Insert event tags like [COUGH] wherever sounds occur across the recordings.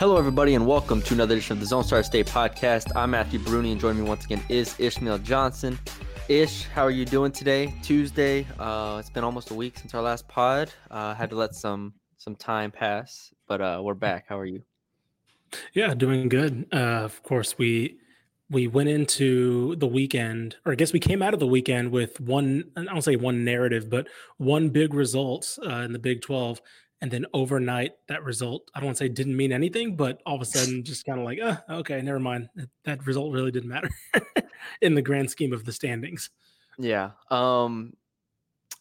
Hello, everybody, and welcome to another edition of the Lone Star State podcast. I'm Matthew Brune, and joining me once again is Ishmael Johnson. Ish, how are you doing today? Tuesday. Uh, it's been almost a week since our last pod. Uh, had to let some some time pass, but uh, we're back. How are you? Yeah, doing good. Uh, of course, we we went into the weekend, or I guess we came out of the weekend with one. I don't say one narrative, but one big result uh, in the Big Twelve, and then overnight that result. I don't want to say didn't mean anything, but all of a sudden, just kind of like, uh, okay, never mind. That, result really didn't matter [LAUGHS] in the grand scheme of the standings. Yeah. Um,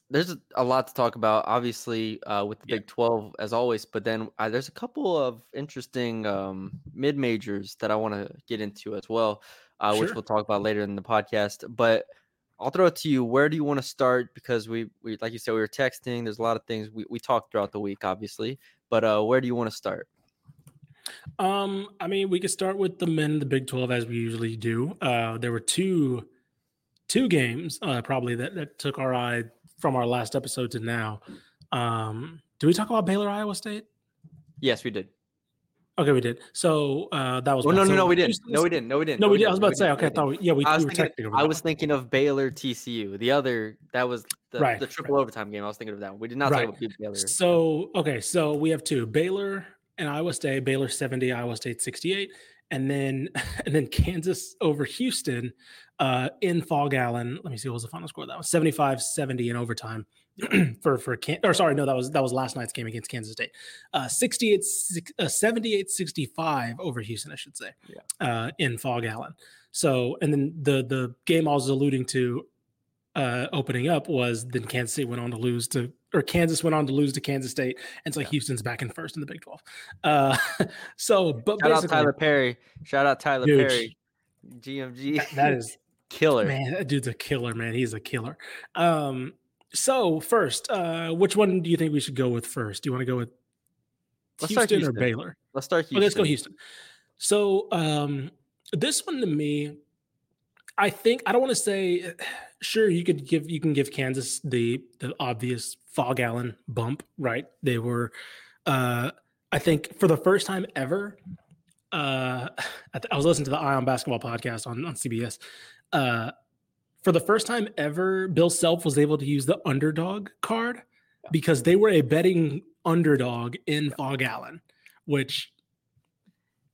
there's a- lot to talk about, obviously, uh, with the Yeah. Big 12 as always, but then uh, there's a couple of interesting um, mid majors that I want to get into as well, uh, which we'll talk about later in the podcast. But I'll throw it to you. Where do you want to start? Because we, we like you said, we were texting. There's a lot of things we, we talked throughout the week, obviously. But uh, where do you want to start? Um, I mean, we could start with the men in the Big 12 as we usually do. Uh, there were two two games uh, probably that, that took our eye from our last episode to now. Um, did we talk about Baylor Iowa State? Yes, we did. Okay, we did. So uh, that was Well, no, no, So no, we didn't. No, we didn't. No, we didn't. No, we did. I was about We to say. Okay, I thought we, yeah, we, I we was were thinking, I was thinking of Baylor TCU. The other that was the, Right, the triple overtime game. I was thinking of that one. We did not Right. talk about Baylor. So okay, so we have two: Baylor and Iowa State. Baylor seventy, Iowa State sixty-eight, and then [LAUGHS] and then Kansas over Houston uh, in Phog Allen. Let me see what was the final score. That was 75-70 in overtime [CLEARS THROAT] for for Can- or sorry, no, that was that was last night's game against Kansas State. Uh, 68 six- uh, 78-65 over Houston, I should say. Yeah. Uh, in Phog Allen. So and then the the game I was alluding to uh, opening up was then Kansas State went on to lose to, or Kansas went on to lose to Kansas State, and so Yeah. Houston's back in first in the Big Twelve. Uh, [LAUGHS] so, but Shout out basically, Tylor Perry. Shout out Tylor. Perry. GMG. that- that is [LAUGHS] killer. man, that dude's a killer, man. He's a killer. Um, so first, uh, which one do you think we should go with first? Do you want to go with Houston, start or Houston. Baylor? Let's start Houston. Okay, let's go Houston. So um, this one to me, I think I don't want to say. [SIGHS] Sure, you could give you can give Kansas the the obvious Phog Allen bump, right? They were, uh, I think, for the first time ever. Uh, [SIGHS] I, th- I was listening to the Eye on Basketball podcast on on CBS. Uh, for the first time ever, Bill Self was able to use the underdog card because they were a betting underdog in Phog Allen, which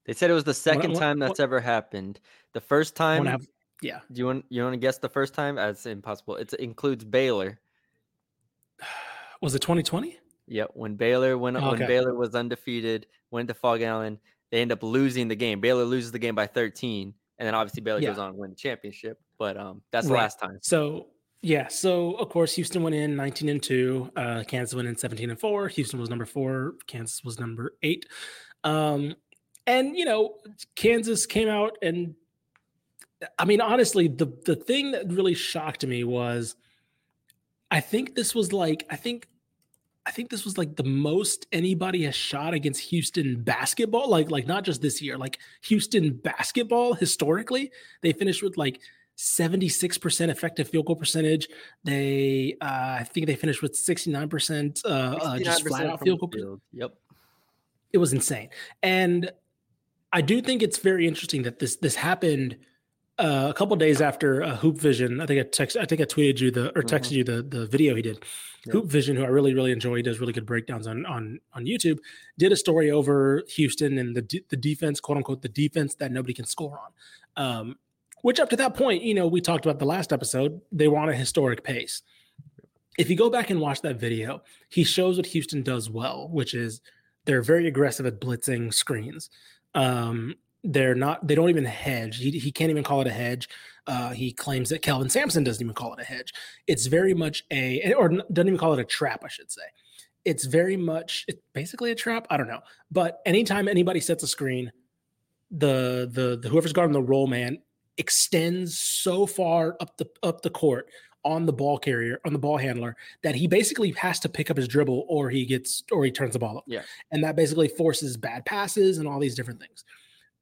They said it was the second what- time that's what- ever happened. The first time. have- yeah, do you want you want to guess the first time? That's impossible. It includes Baylor. [SIGHS] was it 2020? Yep. When Baylor when when Baylor was undefeated, went to Fog Allen, they end up losing the game. Baylor loses the game by 13, and then obviously Baylor goes on to win the championship. But um, that's the Right. last time. So yeah, so of course Houston went in 19 and 2, uh Kansas went in 17 and 4. Houston was number 4, Kansas was number 8. Um and you know, Kansas came out and I mean honestly, the the thing that really shocked me was I think this was like I think I think this was like the most anybody has shot against Houston basketball, like like not just this year, like Houston basketball historically. They finished with like 76% effective field goal percentage. They uh, I think they finished with 69% uh, uh just flat out field goal. field. Yep. It was insane. And I do think it's very interesting that this this happened uh, a couple days after uh, Hoop Vision. I think I text I think I tweeted you the or Mhm. texted you the the video he did. Yeah. Hoop Vision, who I really really enjoy, he does really good breakdowns on on on YouTube. Did a story over Houston and the the defense, quote unquote, the defense that nobody can score on. Um, which up to that point, you know, we talked about the last episode. They were on a historic pace. If you go back and watch that video, he shows what Houston does well, which is they're very aggressive at blitzing screens. Um, they're not. They don't even hedge. He, he can't even call it a hedge. Uh, he claims that Kelvin Sampson doesn't even call it a hedge. It's very much a, or doesn't even call it a trap, I should say. It's very much it's basically a trap. I don't know, but anytime anybody sets a screen, the the, the whoever's guarding the roll man extends so far up the up the court on the ball carrier, on the ball handler, that he basically has to pick up his dribble or he gets or he turns the ball up. Yeah. And that basically forces bad passes and all these different things.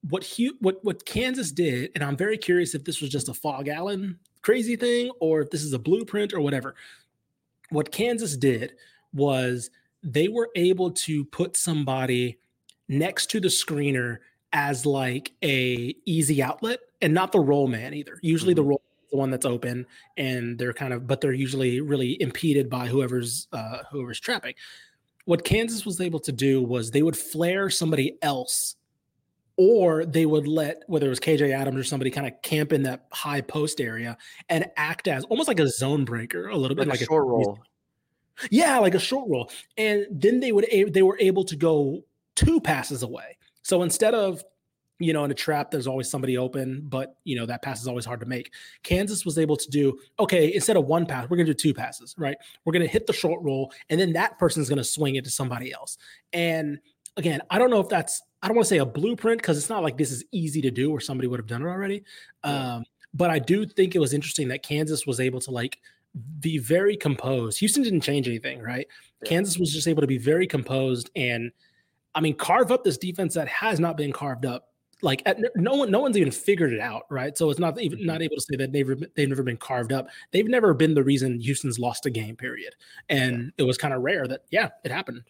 What he, what what Kansas did, and I'm very curious if this was just a Phog Allen crazy thing or if this is a blueprint or whatever. What Kansas did was they were able to put somebody next to the screener as like a easy outlet and not the roll man either. Usually mm-hmm. the roll is the one that's open and they're kind of but they're usually really impeded by whoever's uh whoever's trapping what kansas was able to do was they would flare somebody else or they would let whether it was kj adams or somebody kind of camp in that high post area and act as almost like a zone breaker a little bit like, like a short roll yeah like a short roll and then they would they were able to go two passes away so instead of you know, in a trap, there's always somebody open, but you know, that pass is always hard to make. Kansas was able to do, okay, instead of one pass, we're gonna do two passes, right? We're gonna hit the short roll, and then that person's gonna swing it to somebody else. And again, I don't know if that's I don't want to say a blueprint because it's not like this is easy to do or somebody would have done it already. Yeah. Um, but I do think it was interesting that Kansas was able to like be very composed. Houston didn't change anything, right? Yeah. Kansas was just able to be very composed and I mean carve up this defense that has not been carved up like at, no one no one's even figured it out right so it's not even mm-hmm. not able to say that they've they've never been carved up they've never been the reason houston's lost a game period and yeah. it was kind of rare that yeah it happened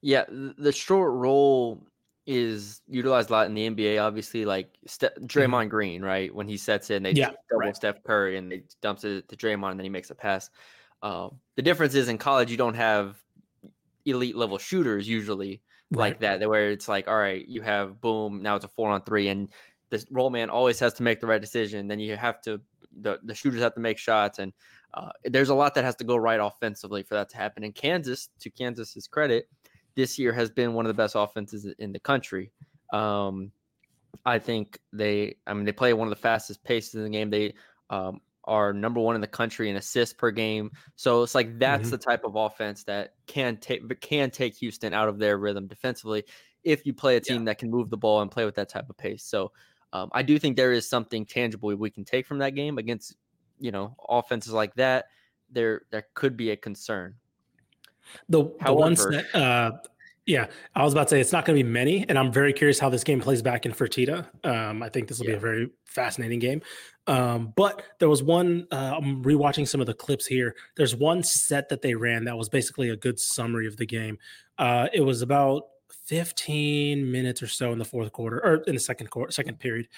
yeah the short roll is utilized a lot in the nba obviously like Ste- mm-hmm. Draymond. Green right when he sets in they yeah, double right. Steph Curry and they dumps it to Draymond and then he makes a pass uh, the difference is in college you don't have elite level shooters usually like that, where it's like, all right, you have boom, now it's a four on three, and the roll man always has to make the right decision. Then you have to the the shooters have to make shots, and uh, there's a lot that has to go right offensively for that to happen. And Kansas, to Kansas's credit, this year has been one of the best offenses in the country. Um, I think they, I mean, they play one of the fastest paces in the game. They um, are number one in the country in assists per game. So it's like that's mm-hmm. the type of offense that can take can take Houston out of their rhythm defensively if you play a team yeah. that can move the ball and play with that type of pace. So um, I do think there is something tangible we can take from that game against you know offenses like that. There there could be a concern. The, the ones that uh, yeah, I was about to say it's not going to be many, and I'm very curious how this game plays back in Fertitta. Um, I think this will yeah. be a very fascinating game. Um, but there was one. Uh, I'm rewatching some of the clips here. There's one set that they ran that was basically a good summary of the game. Uh, it was about 15 minutes or so in the fourth quarter, or in the second quarter, second period,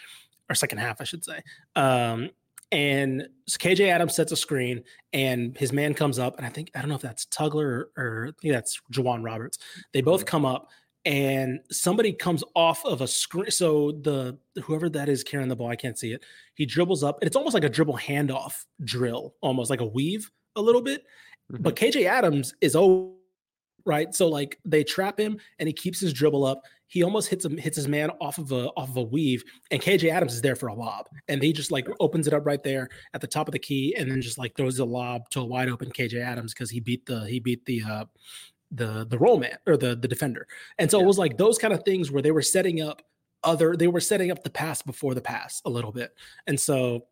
or second half, I should say. Um, and KJ Adams sets a screen, and his man comes up, and I think I don't know if that's Tugler or, or I think that's J'Wan Roberts. They both mm-hmm. come up, and somebody comes off of a screen. So the whoever that is carrying the ball, I can't see it. He dribbles up, and it's almost like a dribble handoff drill, almost like a weave a little bit. Mm-hmm. But KJ Adams is over right? So like they trap him and he keeps his dribble up. He almost hits him, hits his man off of a off of a weave, and KJ Adams is there for a lob, and he just like opens it up right there at the top of the key, and then just like throws a lob to a wide open KJ Adams because he beat the he beat the uh the the roll man or the the defender, and so yeah. it was like those kind of things where they were setting up other they were setting up the pass before the pass a little bit, and so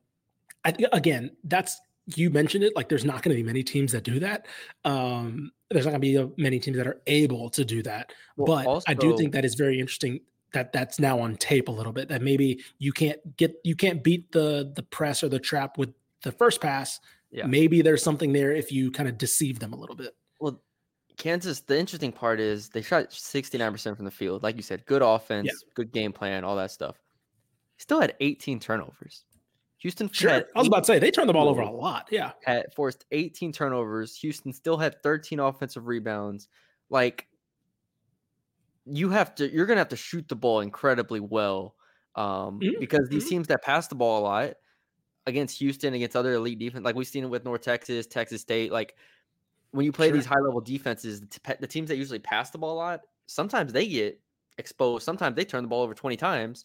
I, again that's you mentioned it like there's not going to be many teams that do that. Um there's not going to be uh, many teams that are able to do that. Well, but also, i do think that is very interesting that that's now on tape a little bit that maybe you can't get you can't beat the the press or the trap with the first pass. Yeah. maybe there's something there if you kind of deceive them a little bit. Well kansas the interesting part is they shot 69% from the field like you said good offense yeah. good game plan all that stuff still had 18 turnovers Houston sure. I was about to say they turned the ball over a lot. Yeah. Had forced 18 turnovers. Houston still had 13 offensive rebounds. Like you have to you're gonna have to shoot the ball incredibly well. Um, mm-hmm. because these mm-hmm. teams that pass the ball a lot against Houston, against other elite defense, like we've seen it with North Texas, Texas State, like when you play sure. these high level defenses, the, teams that usually pass the ball a lot, sometimes they get exposed. Sometimes they turn the ball over 20 times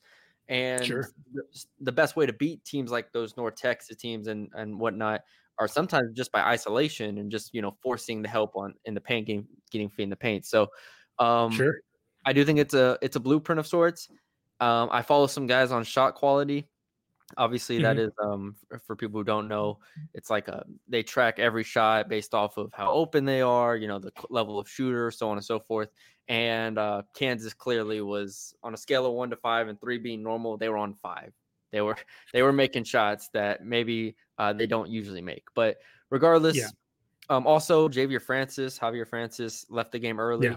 And Sure. the, the best way to beat teams like those North Texas teams and and whatnot are sometimes just by isolation and just you know forcing the help on in the paint game, getting feet in the paint. So, um, Sure. I do think it's a it's a blueprint of sorts. Um, I follow some guys on shot quality. Obviously, that is um for people who don't know, it's like a they track every shot based off of how open they are, you know, the level of shooter, so on and so forth. And uh, Kansas clearly was on a scale of one to five, and three being normal, they were on five. They were [LAUGHS] they were making shots that maybe uh, they don't usually make. But regardless, um, also Ja'Vier Francis, Ja'Vier Francis left the game early,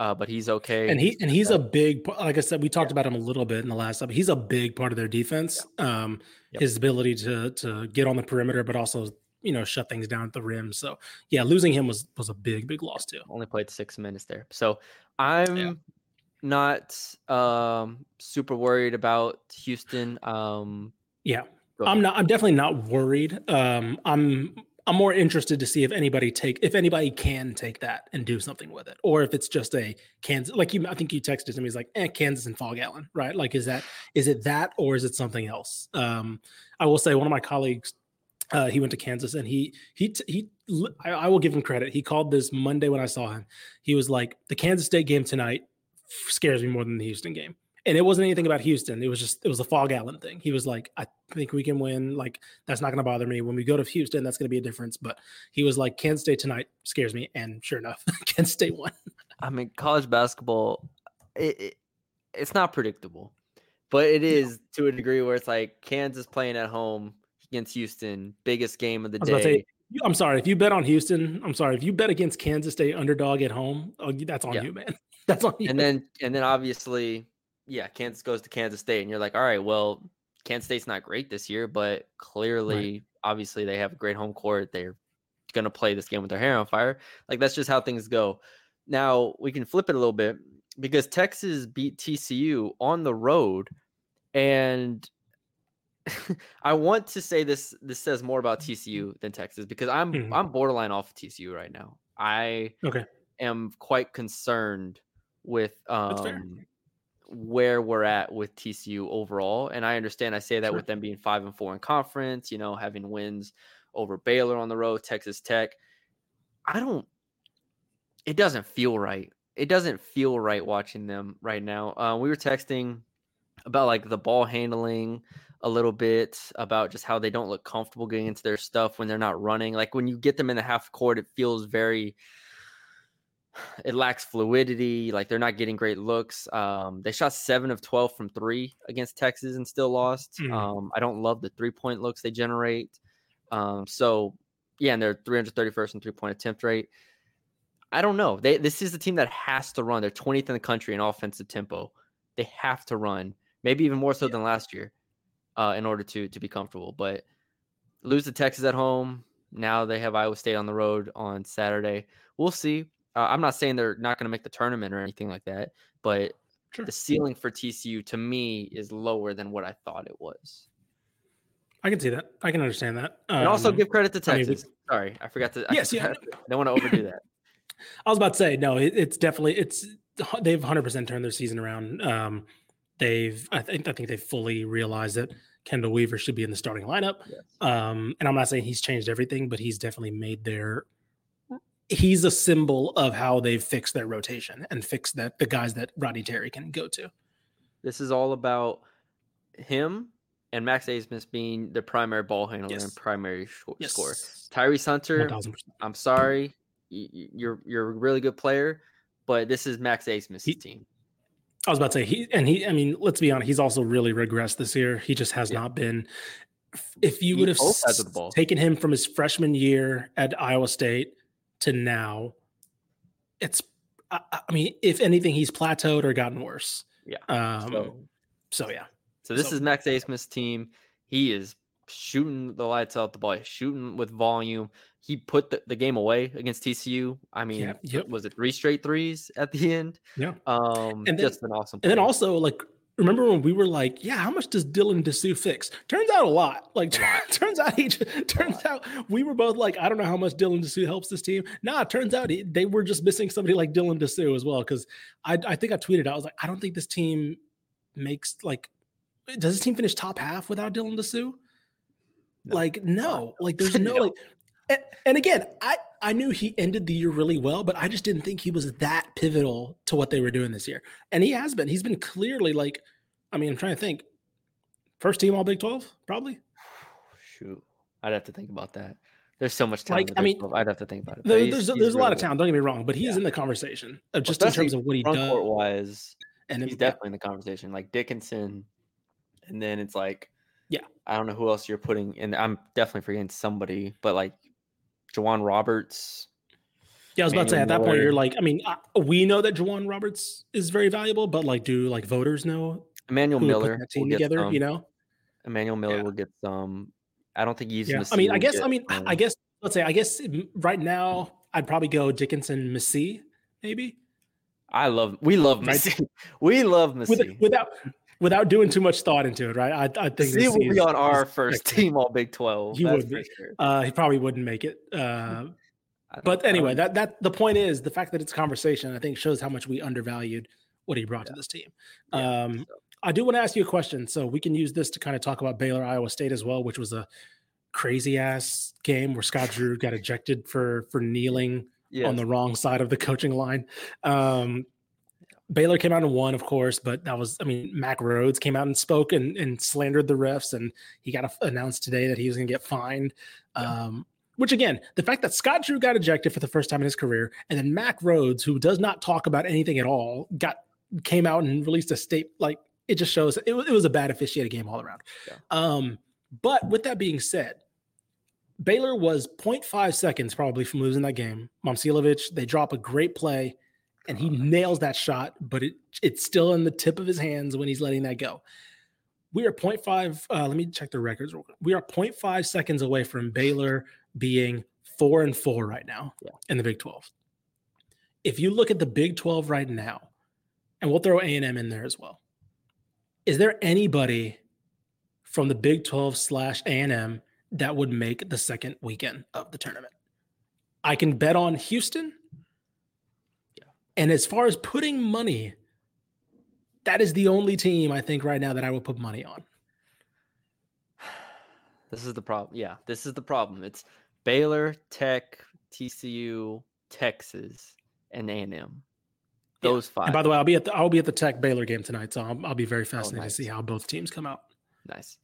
uh, but he's okay. And he and he's a big like I said, we talked about him a little bit in the last episode. He's a big part of their defense. Um Yep. his ability to to get on the perimeter, but also you know shut things down at the rim. So yeah, losing him was was a big, big loss too. only played six minutes there. So I'm not um, super worried about Houston. Um, Yeah. I'm not I'm definitely not worried. Um I'm I'm more interested to see if anybody take if anybody can take that and do something with it, or if it's just a Kansas. Like you, I think you texted him. He's like, eh, Kansas and Phog Allen, right? Like, is that is it that or is it something else? Um, I will say one of my colleagues, uh, he went to Kansas and he he he. I will give him credit. He called this Monday when I saw him. He was like, the Kansas State game tonight scares me more than the Houston game. And it wasn't anything about Houston. It was just it was a Phog Allen thing. He was like, I think we can win. Like that's not going to bother me. When we go to Houston, that's going to be a difference. But he was like, Kansas State tonight scares me, and sure enough, [LAUGHS] Kansas State won. I mean, college basketball, it, it, it's not predictable, but it is to a degree where it's like Kansas playing at home against Houston, biggest game of the I was about to day. say, I'm sorry if you bet on Houston. I'm sorry if you bet against Kansas State underdog at home. Oh, that's on Yeah. you, man. [LAUGHS] That's on you. and then and then obviously, yeah, Kansas goes to Kansas State, and you're like, all right, well, Kansas State's not great this year, but clearly, obviously, they have a great home court. They're gonna play this game with their hair on fire. Like that's just how things go. Now we can flip it a little bit because Texas beat TCU on the road, and [LAUGHS] I want to say this this says more about TCU than Texas because I'm Mhm. I'm borderline off of TCU right now. I okay. am quite concerned with That's fair. um where we're at with TCU overall. And I understand I say that Sure. with them being five and four in conference, you know, having wins over Baylor on the road, Texas Tech. I don't it doesn't feel right. It doesn't feel right watching them right now. Uh, we were texting about like the ball handling a little bit about just how they don't look comfortable getting into their stuff when they're not running. Like when you get them in the half court, it feels very it lacks fluidity. Like they're not getting great looks. Um, they shot seven of twelve from three against Texas and still lost. Mm. Um, I don't love the three point looks they generate. Um, so yeah, and they're 331st in three point attempt rate. I don't know. They this is the team that has to run. They're 20th in the country in offensive tempo. They have to run, maybe even more so than last year, uh, in order to to be comfortable. But lose to Texas at home. Now they have Iowa State on the road on Saturday. We'll see. Uh, I'm not saying they're not going to make the tournament or anything like that, but Sure. the ceiling for TCU to me is lower than what I thought it was. I can see that. I can understand that. And also Um, give credit to I mean, Texas. Sorry, I forgot to. I Yes, yeah, I don't want to overdo that. [LAUGHS] I was about to say no. It, it's definitely it's they've 100 percent turned their season around. Um, they've I think I think they fully realized that Chendall Weaver should be in the starting lineup. Yes. Um, and I'm not saying he's changed everything, but he's definitely made their. He's a symbol of how they've fixed their rotation and fixed that the guys that Roddy Terry can go to. This is all about him and Max Abmas being the primary ball handler Yes. and primary sco- Yes. scorer. Tyrese Hunter, 1000%. I'm sorry, you're you're a really good player, but this is Max Abmas' team. I was about to say he and he. I mean, let's be honest. He's also really regressed this year. He just has Yeah. not been. If you He would have both sides of the ball. taken him from his freshman year at Iowa State to now, it's. I, I mean, if anything, he's plateaued or gotten worse. Yeah. Um. So- So, yeah. So this So- is Max Abmas' team. He is shooting the lights out the ball, shooting with volume. He put the, the game away against TCU. I mean, Yeah, yep. was it three straight threes at the end? Yeah. Um, And then- just an awesome. And then also, like, remember when we were like, "Yeah, how much does Dylan Disu fix?" Turns out a lot. Like, [LAUGHS] turns out he just, turns out we were both like, "I don't know how much Dylan Disu helps this team." Nah, turns out he, they were just missing somebody like Dylan Disu as well. Because I, I think I tweeted, I was like, "I don't think this team makes like." does this team finish top half without Dylan Disu? No. Like, no, like there's [LAUGHS] No. like, and, and again, I I knew he ended the year really well, but I just didn't think he was that pivotal to what they were doing this year. And he has been. He's been clearly like, I mean, I'm trying to think. First team All Big Twelve, probably. Shoot, I'd have to think about that. There's so much time. Like, I mean, I'd have to think about it. There- he's- there's he's there's a lot of talent. Don't get me wrong, but he's Yeah. in the conversation of Well, just in terms of what he does. court wise. And he's then- definitely in the conversation. Like Dickinson, and then it's like, Yeah. I don't know who else you're putting, and I'm definitely forgetting somebody, but like J'Wan Roberts. Yeah, I was about to say Emmanuel at that point, you're like, I mean, I, we know that J'Wan Roberts is very valuable, but like, do like voters know Emmanuel who would put Miller that will team get together? some. You know? Emmanuel Miller Yeah. will get some. I don't think he's. Yeah. I mean, I guess, get I mean, I- I guess, let's say, I guess right now, I'd probably go Dickinson, Massey, maybe I love. We love Right. Massey. [LAUGHS] We love With, Massey. without without doing too much thought into it, right? I, I think he will be on our first team, all Big Twelve. He would be. sure. Uh, he probably wouldn't make it. Uh, but anyway, that that the point is the fact that it's a conversation. I think shows how much we undervalued what he brought to this team. yeah, Um, so- I do want to ask you a question, so we can use this to kind of talk about Baylor Iowa State as well, which was a crazy ass game where Scott Drew got ejected for for kneeling yes. on the wrong side of the coaching line. Um, Baylor came out and won, of course, but that was, I mean, Mack Rhoades came out and spoke and, and slandered the refs, and he got a- announced today that he was going to get fined. Um, which again, the fact that Scott Drew got ejected for the first time in his career, and then Mack Rhoades, who does not talk about anything at all, got came out and released a state like it just shows it was, it was a bad officiated game all around. Yeah. Um, but with that being said, Baylor was 0.5 seconds probably from losing that game. Momcilovic, they drop a great play and he nails that shot, but it it's still in the tip of his hands when he's letting that go. We are 0.5, uh, let me check the records. We are 0.5 seconds away from Baylor being four and four right now Yeah. in the Big 12. If you look at the Big 12 right now, and we'll throw A&M in there as well. Is there anybody from the Big 12 slash A&M that would make the second weekend of the tournament? I can bet on Houston. And as far as putting money, that is the only team I think right now that I would put money on. This is the problem. Yeah, this is the problem. It's Baylor, Tech, TCU, Texas, and A and M. Yeah. Those five. And by the way, I'll be at the I'll be at the Tech Baylor game tonight, so I'll, I'll be very oh, fascinated nice. to see how both teams come out. Nice.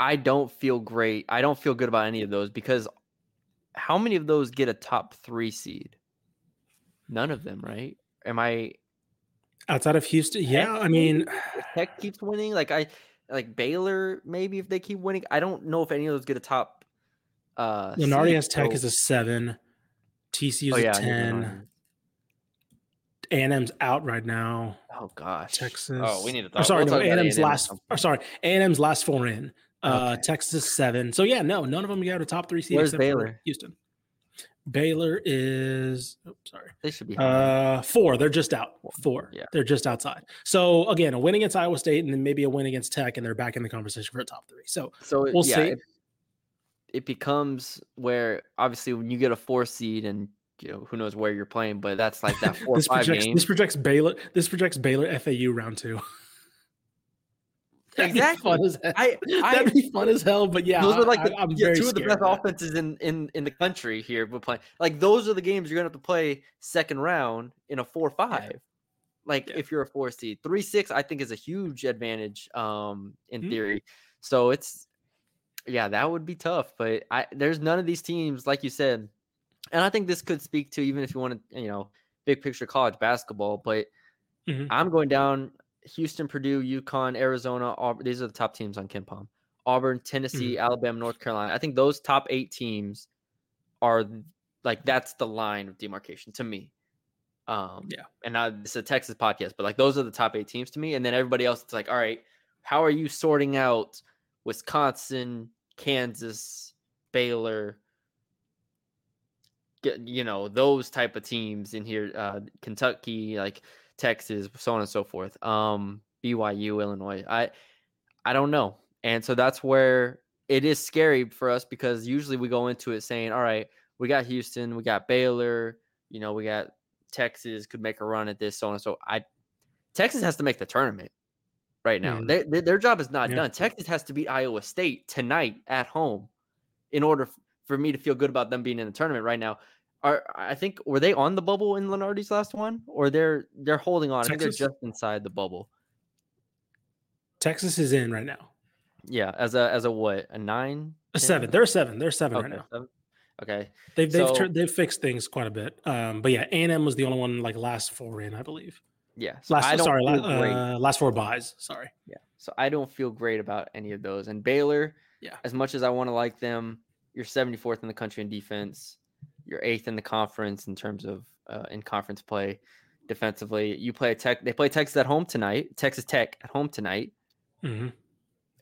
I don't feel great. I don't feel good about any of those because how many of those get a top three seed? None of them, right? Am I? Outside of Houston, yeah, I mean. If Tech keeps winning. Like I, like Baylor, maybe if they keep winning. I don't know if any of those get a top. Uh, Lunardi seed, has Tech is a seven, TCU's Oh a yeah, you're ten, Lunardi. A&M's out right now. Oh gosh. Texas. Oh, we need to. Or Talk. sorry, we'll no, talk A&M's last. some Or sorry, A&M's last four in. Uh, Okay. Texas seven. So yeah, no, none of them got a top three seed. Where's except for Baylor? Houston. Baylor is. Oh, sorry. They should be. Uh, four. They're just out. Four. Yeah. They're just outside. So again, a win against Iowa State, and then maybe a win against Tech, and they're back in the conversation for a top three. So So we'll yeah, see. It, it becomes where obviously when you get a four seed and you know who knows where you're playing, but that's like that [LAUGHS] four or this five projects game. this projects Baylor. This projects Baylor FAU round two. [LAUGHS] That'd be Exactly. fun as hell. I, I That'd be fun as hell. But yeah, those are like I, the, am yeah, very two of the best of offenses in, in in the country here. But playing like those are the games you're gonna have to play second round in a four five. Like Yeah. if you're a four seed, three six, I think is a huge advantage. Um, in Mhm. theory, so it's yeah, that would be tough. But I there's none of these teams like you said, and I think this could speak to even if you want to you know big picture college basketball. But Mhm. I'm going down Houston, Purdue, UConn, Arizona. Auburn, these are the top teams on KenPom. Auburn, Tennessee, Mm-hmm. Alabama, North Carolina. I think those top eight teams are like that's the line of demarcation to me. Um, Yeah. And now it's a Texas podcast, but like those are the top eight teams to me. And then everybody else, it's like, all right, how are you sorting out Wisconsin, Kansas, Baylor? Get, you know those type of teams in here, uh, Kentucky, like Texas, so on and so forth. Um, BYU, Illinois. I I don't know. And so that's where it is scary for us because usually we go into it saying, all right, we got Houston, we got Baylor, you know, we got Texas could make a run at this, so on and so. I Texas has to make the tournament, right now. Mhm. They, they- their job is not Yeah. done. Texas has to beat Iowa State tonight at home in order f- for me to feel good about them being in the tournament right now. Are I think were they on the bubble in Lunardi's last one, or they're they're holding on? I think they're just inside the bubble. Texas is in right now. Yeah, as a as a what a nine A 10? seven. They're a seven. They're seven Okay, right now. seven? Okay, They've they've So- turned they've fixed things quite a bit. Um, but yeah, A and M was the only one like last four in, I believe. yeah. So Last sorry, feel la- great. uh, last four buys. Sorry. Yeah. So I don't feel great about any of those. And Baylor, Yeah. as much as I want to like them, you're 74th in the country in defense. You're eighth in the conference in terms of uh, in conference play defensively. You play a Tech. They play Texas at home tonight. Texas Tech at home tonight. hmm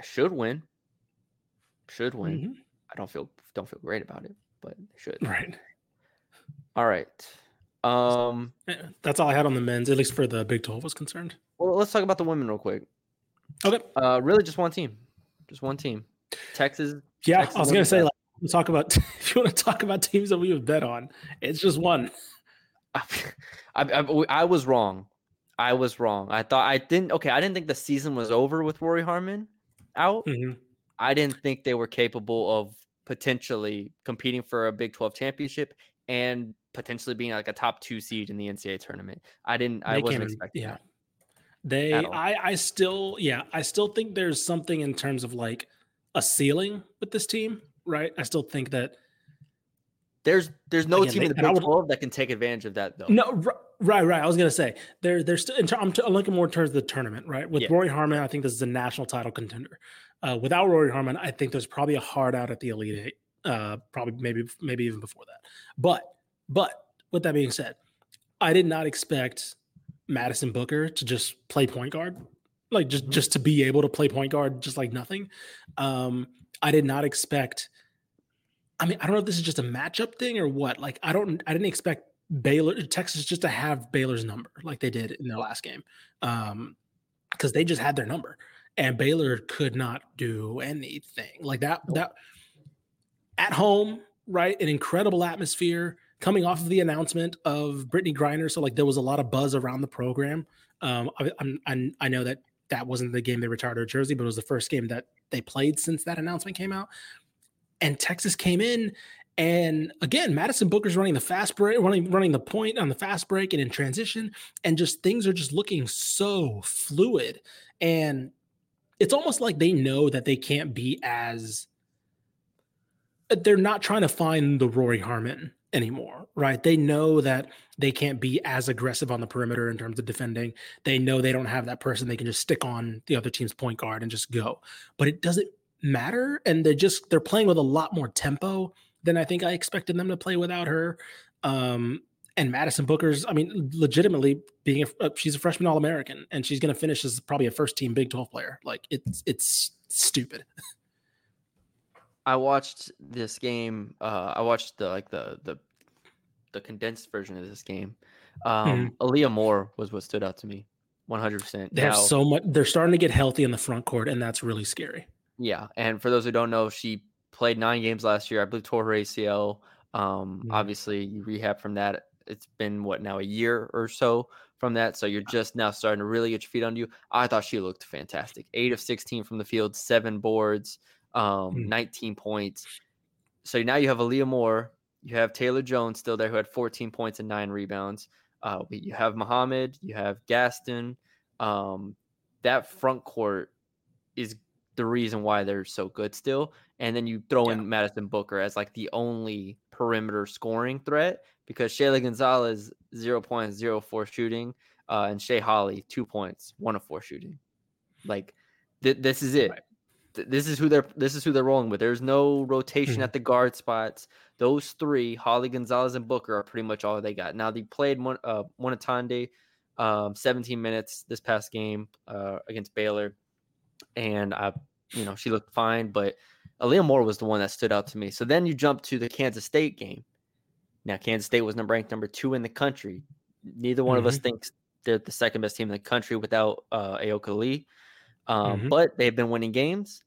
Should win. Should win. hmm I don't feel don't feel great about it, but they should. Right. All right. Um. Eh, That's all I had on the men's, at least for the Big 12 was concerned. Well, let's talk about the women real quick. Okay. Uh, really, just one team. Just one team. Texas Yeah, Texas I was gonna say like we'll talk about [LAUGHS] if you want to talk about teams that we have bet on, it's just one. [LAUGHS] I, I, I, was wrong. I was wrong. I thought I didn't. Okay, I didn't think the season was over with Rori Harmon out. Mhm. I didn't think they were capable of potentially competing for a Big Twelve championship and potentially being like a top two seed in the NCAA tournament. I didn't. I wasn't in- expecting yeah. that. They, I, I still, yeah, I still think there's something in terms of like a ceiling with this team, right? I still think that There's there's no Again, team in the Big would- Twelve that can take advantage of that though. no, right, right. I was gonna say they're they're still. In I'm, t- I'm looking more in terms of the tournament, right? With Yeah. Rori Harmon, I think this is a national title contender. Uh, without Rori Harmon, I think there's probably a hard out at the Elite Eight. Uh, probably maybe maybe even before that. But but with that being said, I did not expect Madison Booker to just play point guard, like just just to be able to play point guard, just like nothing. Um, I did not expect. I mean, I don't know if this is just a matchup thing or what. Like, I don't, I didn't expect Baylor, Texas, just to have Baylor's number like they did in their last game, um, because they just had their number, and Baylor could not do anything like that. That at home, right? An incredible atmosphere coming off of the announcement of Brittney Griner. So, like, there was a lot of buzz around the program. Um, I, I'm, I know that that wasn't the game they retired her jersey, but it was the first game that they played since that announcement came out. And Texas came in, and again, Madison Booker's running the fast break, running running the point on the fast break and in transition, and just things are just looking so fluid. And it's almost like they know that they can't be as they're not trying to find the Rori Harmon anymore, right? They know that they can't be as aggressive on the perimeter in terms of defending. They know they don't have that person they can just stick on the other team's point guard and just go. But it doesn't matter and they're just they're playing with a lot more tempo than I think I expected them to play without her. Um and Madison Booker's I mean legitimately being a, uh, she's a freshman all-American and she's going to finish as probably a first team Big 12 player. Like it's it's stupid. I watched this game. Uh, I watched the like the the the condensed version of this game. Um, Aaliyah Moore was what stood out to me, one hundred percent. They have so much they're starting to get healthy in the front court and that's really scary. Yeah, and for those who don't know, she played nine games last year. I believe tore her ACL. Um, Mhm. obviously you rehab from that. It's been what now a year or so from that. So you're just now starting to really get your feet under you. I thought she looked fantastic. Eight of sixteen from the field, seven boards, um, Mm. 19 points. So now you have Aaliyah Moore. You have Taylor Jones still there, who had 14 points and nine rebounds. Uh, you have Muhammad. You have Gaston. Um, that front court is the reason why they're so good still. And then you throw Yeah. in Madison Booker as like the only perimeter scoring threat because Shaylee Gonzalez zero points, zero four shooting, uh, and Shay Holle two points, one of four shooting. Like th- this is it. Right. Th- This is who they're this is who they're rolling with. There's no rotation Mhm. at the guard spots. Those three, Holle Gonzalez and Booker, are pretty much all they got. Now they played one uh Mwenentanda um 17 minutes this past game uh against Baylor and I, you know, she looked fine, but Aaliyah Moore was the one that stood out to me. So then you jump to the Kansas State game. Now Kansas State was number ranked number two in the country. Neither one of us thinks they're the second best team in the country without uh, Ayoka Lee, um, Mhm. but they've been winning games,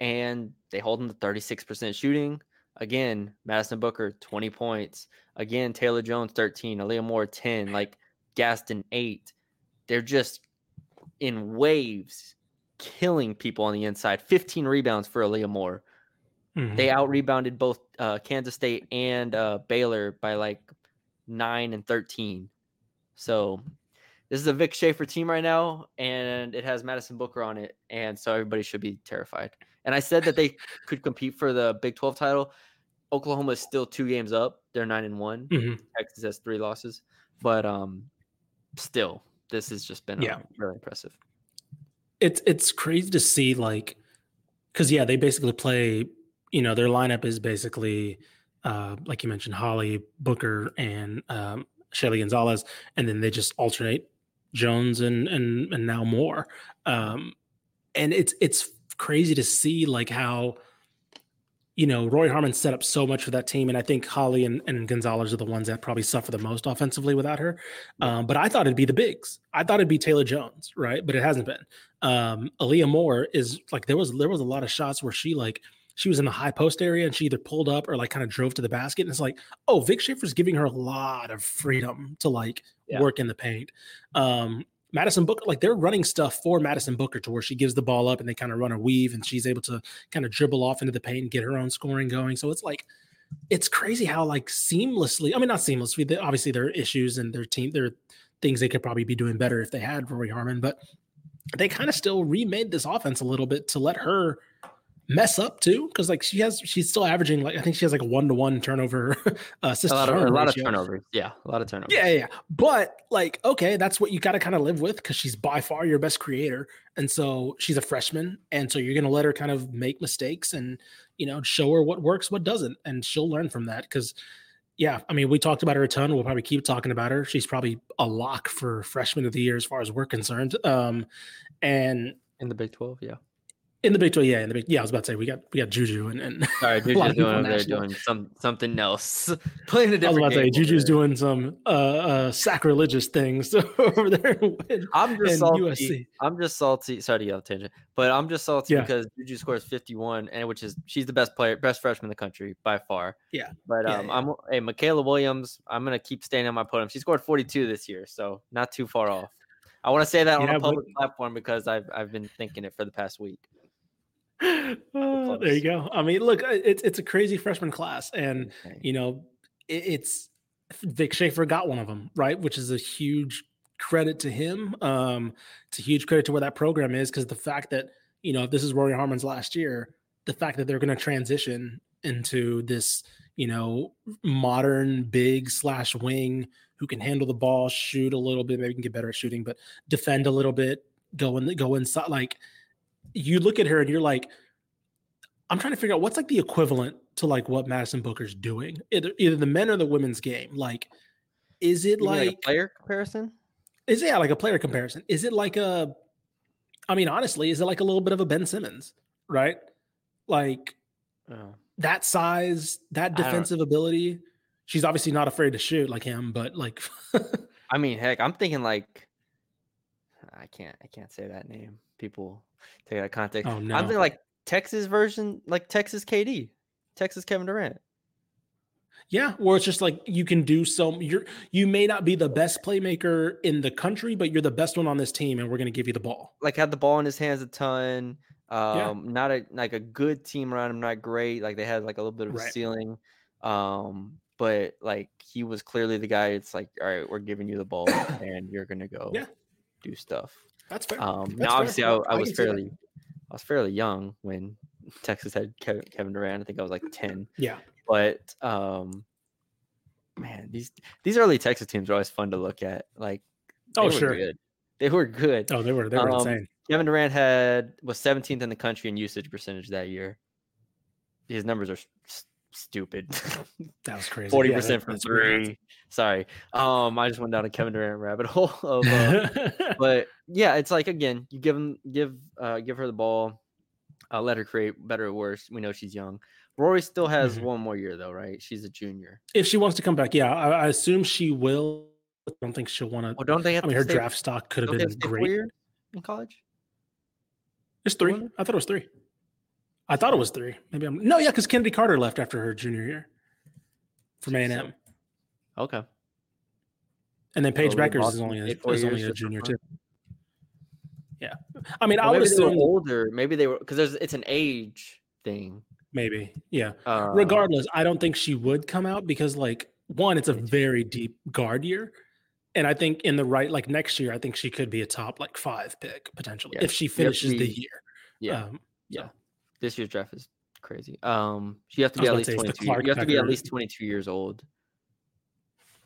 and they hold them to 36% shooting. Again, Madison Booker 20 points. Again, Taylor Jones 13, Aaliyah Moore 10, like Gaston 8. They're just in waves killing people on the inside. 15 rebounds for Aaliyah Moore. Mhm. They out rebounded both uh, Kansas State and uh, Baylor by like nine and 13. So this is a Vic Schaefer team right now, and it has Madison Booker on it, and so everybody should be terrified. And I said that they [LAUGHS] could compete for the Big 12 title. Oklahoma is still two games up; they're nine and one. Mhm. Texas has three losses, but um, still, this has just been Yeah. uh, really impressive. It's it's crazy to see like because yeah they basically play you know their lineup is basically uh like you mentioned holle booker and um shelly gonzalez and then they just alternate jones and and and now more. Um and it's it's crazy to see like how you know roy harmon set up so much for that team and i think holle and, and gonzalez are the ones that probably suffer the most offensively without her. Um, but i thought it'd be the bigs. I thought it'd be taylor jones right? But it hasn't been. Um Aaliyah Moore is like there was there was a lot of shots where she like she was in the high post area and she either pulled up or like kind of drove to the basket and it's like oh Vic Schaefer's giving her a lot of freedom to like Yeah. work in the paint. Um Madison Booker like they're running stuff for Madison Booker to where she gives the ball up and they kind of run a weave and she's able to kind of dribble off into the paint and get her own scoring going. So it's like it's crazy how like seamlessly I mean not seamlessly obviously there are issues and their team there are things they could probably be doing better if they had Rori Harmon but they kind of still remade this offense a little bit to let her mess up too because like she has she's still averaging like i think she has like a one-to-one turnover [LAUGHS] uh, assist A lot of, a lot of turnovers. Yeah, a lot of turnovers. yeah yeah yeah. but like okay that's what you got to kind of live with because she's by far your best creator and so she's a freshman and so you're going to let her kind of make mistakes and you know show her what works what doesn't and she'll learn from that because yeah i mean we talked about her a ton we'll probably keep talking about her she's probably a lock for freshman of the year as far as we're concerned um and in the Big 12. Yeah. In the Big 12, yeah, in the Big, yeah, I was about to say we got we got Juju and, and [LAUGHS] Sorry, Juju's doing over there doing some something else, [LAUGHS] playing a I was different about to say Juju's there. doing some uh, uh sacrilegious things [LAUGHS] over there in, I'm just salty. USC. I'm just salty. Sorry to get off tangent, but I'm just salty Yeah. because Juju scores 51, and which is she's the best player, best freshman in the country by far. Yeah. But um, yeah. I'm hey Mikaylah Williams. I'm gonna keep staying on my podium. She scored 42 this year, so not too far off. I want to say that on a but- public platform because I've I've been thinking it for the past week. Uh, there you go. I mean, look, it's it's a crazy freshman class, and Okay. you know, it, it's Vic Schaefer got one of them, right? Which is a huge credit to him. Um, it's a huge credit to where that program is because the fact that you know, if this is Rori Harmon's last year, the fact that they're going to transition into this, you know, modern big slash wing who can handle the ball, shoot a little bit, maybe can get better at shooting, but defend a little bit, go in, go inside. Like you look at her and you're like, I'm trying to figure out what's like the equivalent to like what Madison Booker's doing, either either the men or the women's game. Like, is it like, like a player comparison? is it yeah, like a player comparison? Is it like a I mean, honestly, is it like a little bit of a Ben Simmons, right? Like Oh. that size, that defensive ability. She's obviously not afraid to shoot like him, but like I mean, heck, I'm thinking like I can't I can't say that name. People take that context. Oh, I'm thinking like Texas version, like Texas KD, Texas Kevin Durant. yeah, where it's just like you can do so you're you may not be the best playmaker in the country, but you're the best one on this team, and we're gonna give you the ball. Like had the ball in his hands a ton. Um, Yeah. not a like a good team around him, not great. Like they had like a little bit of a Right. ceiling. Um, but like he was clearly the guy. It's like, all right, we're giving you the ball, [COUGHS] and you're gonna go Yeah. do stuff. That's fair. Um, That's now obviously I, I I was that. fairly, I was fairly young when Texas had Kevin, Durant. I think I was like ten. yeah. But um, man, these these early Texas teams are always fun to look at. Like, they Oh, were sure. good. They were good. Oh, they were they were Um, insane. Kevin Durant had was 17th in the country in usage percentage that year. His numbers are stupid. That was [LAUGHS] crazy. Forty yeah, percent from three. Sorry. Um, I just went down a Kevin Durant [LAUGHS] rabbit hole [LAUGHS] of uh, but yeah, it's like again, you give him give uh give her the ball, uh, let her create better or worse. We know she's young. Rori still has Mhm. one more year though, right? She's a junior. if she wants to come back, yeah, I, I assume she will. I don't think she'll want to. Well, don't they have I mean, her stay- draft stock could have been have to stay four great. in college? It's three. I thought it was three. I thought it was three. Maybe I'm no, yeah, because Chennedy Carter left after her junior year from A and M, Okay. and then Paige Leah Bueckers is only a, is only a junior too. Yeah, I mean, I Or would maybe they were assume older. Maybe they were because there's it's an age thing. maybe, yeah. Uh, Regardless, I don't think she would come out because, like, one, it's a very deep guard year. And I think in the right, like next year, I think she could be a top like five pick potentially Yeah, if she you have to finishes the year. yeah, Um, yeah. This year's draft is crazy. Um, you have to be at least to say, it's the 22. You have to be at least 22 years old.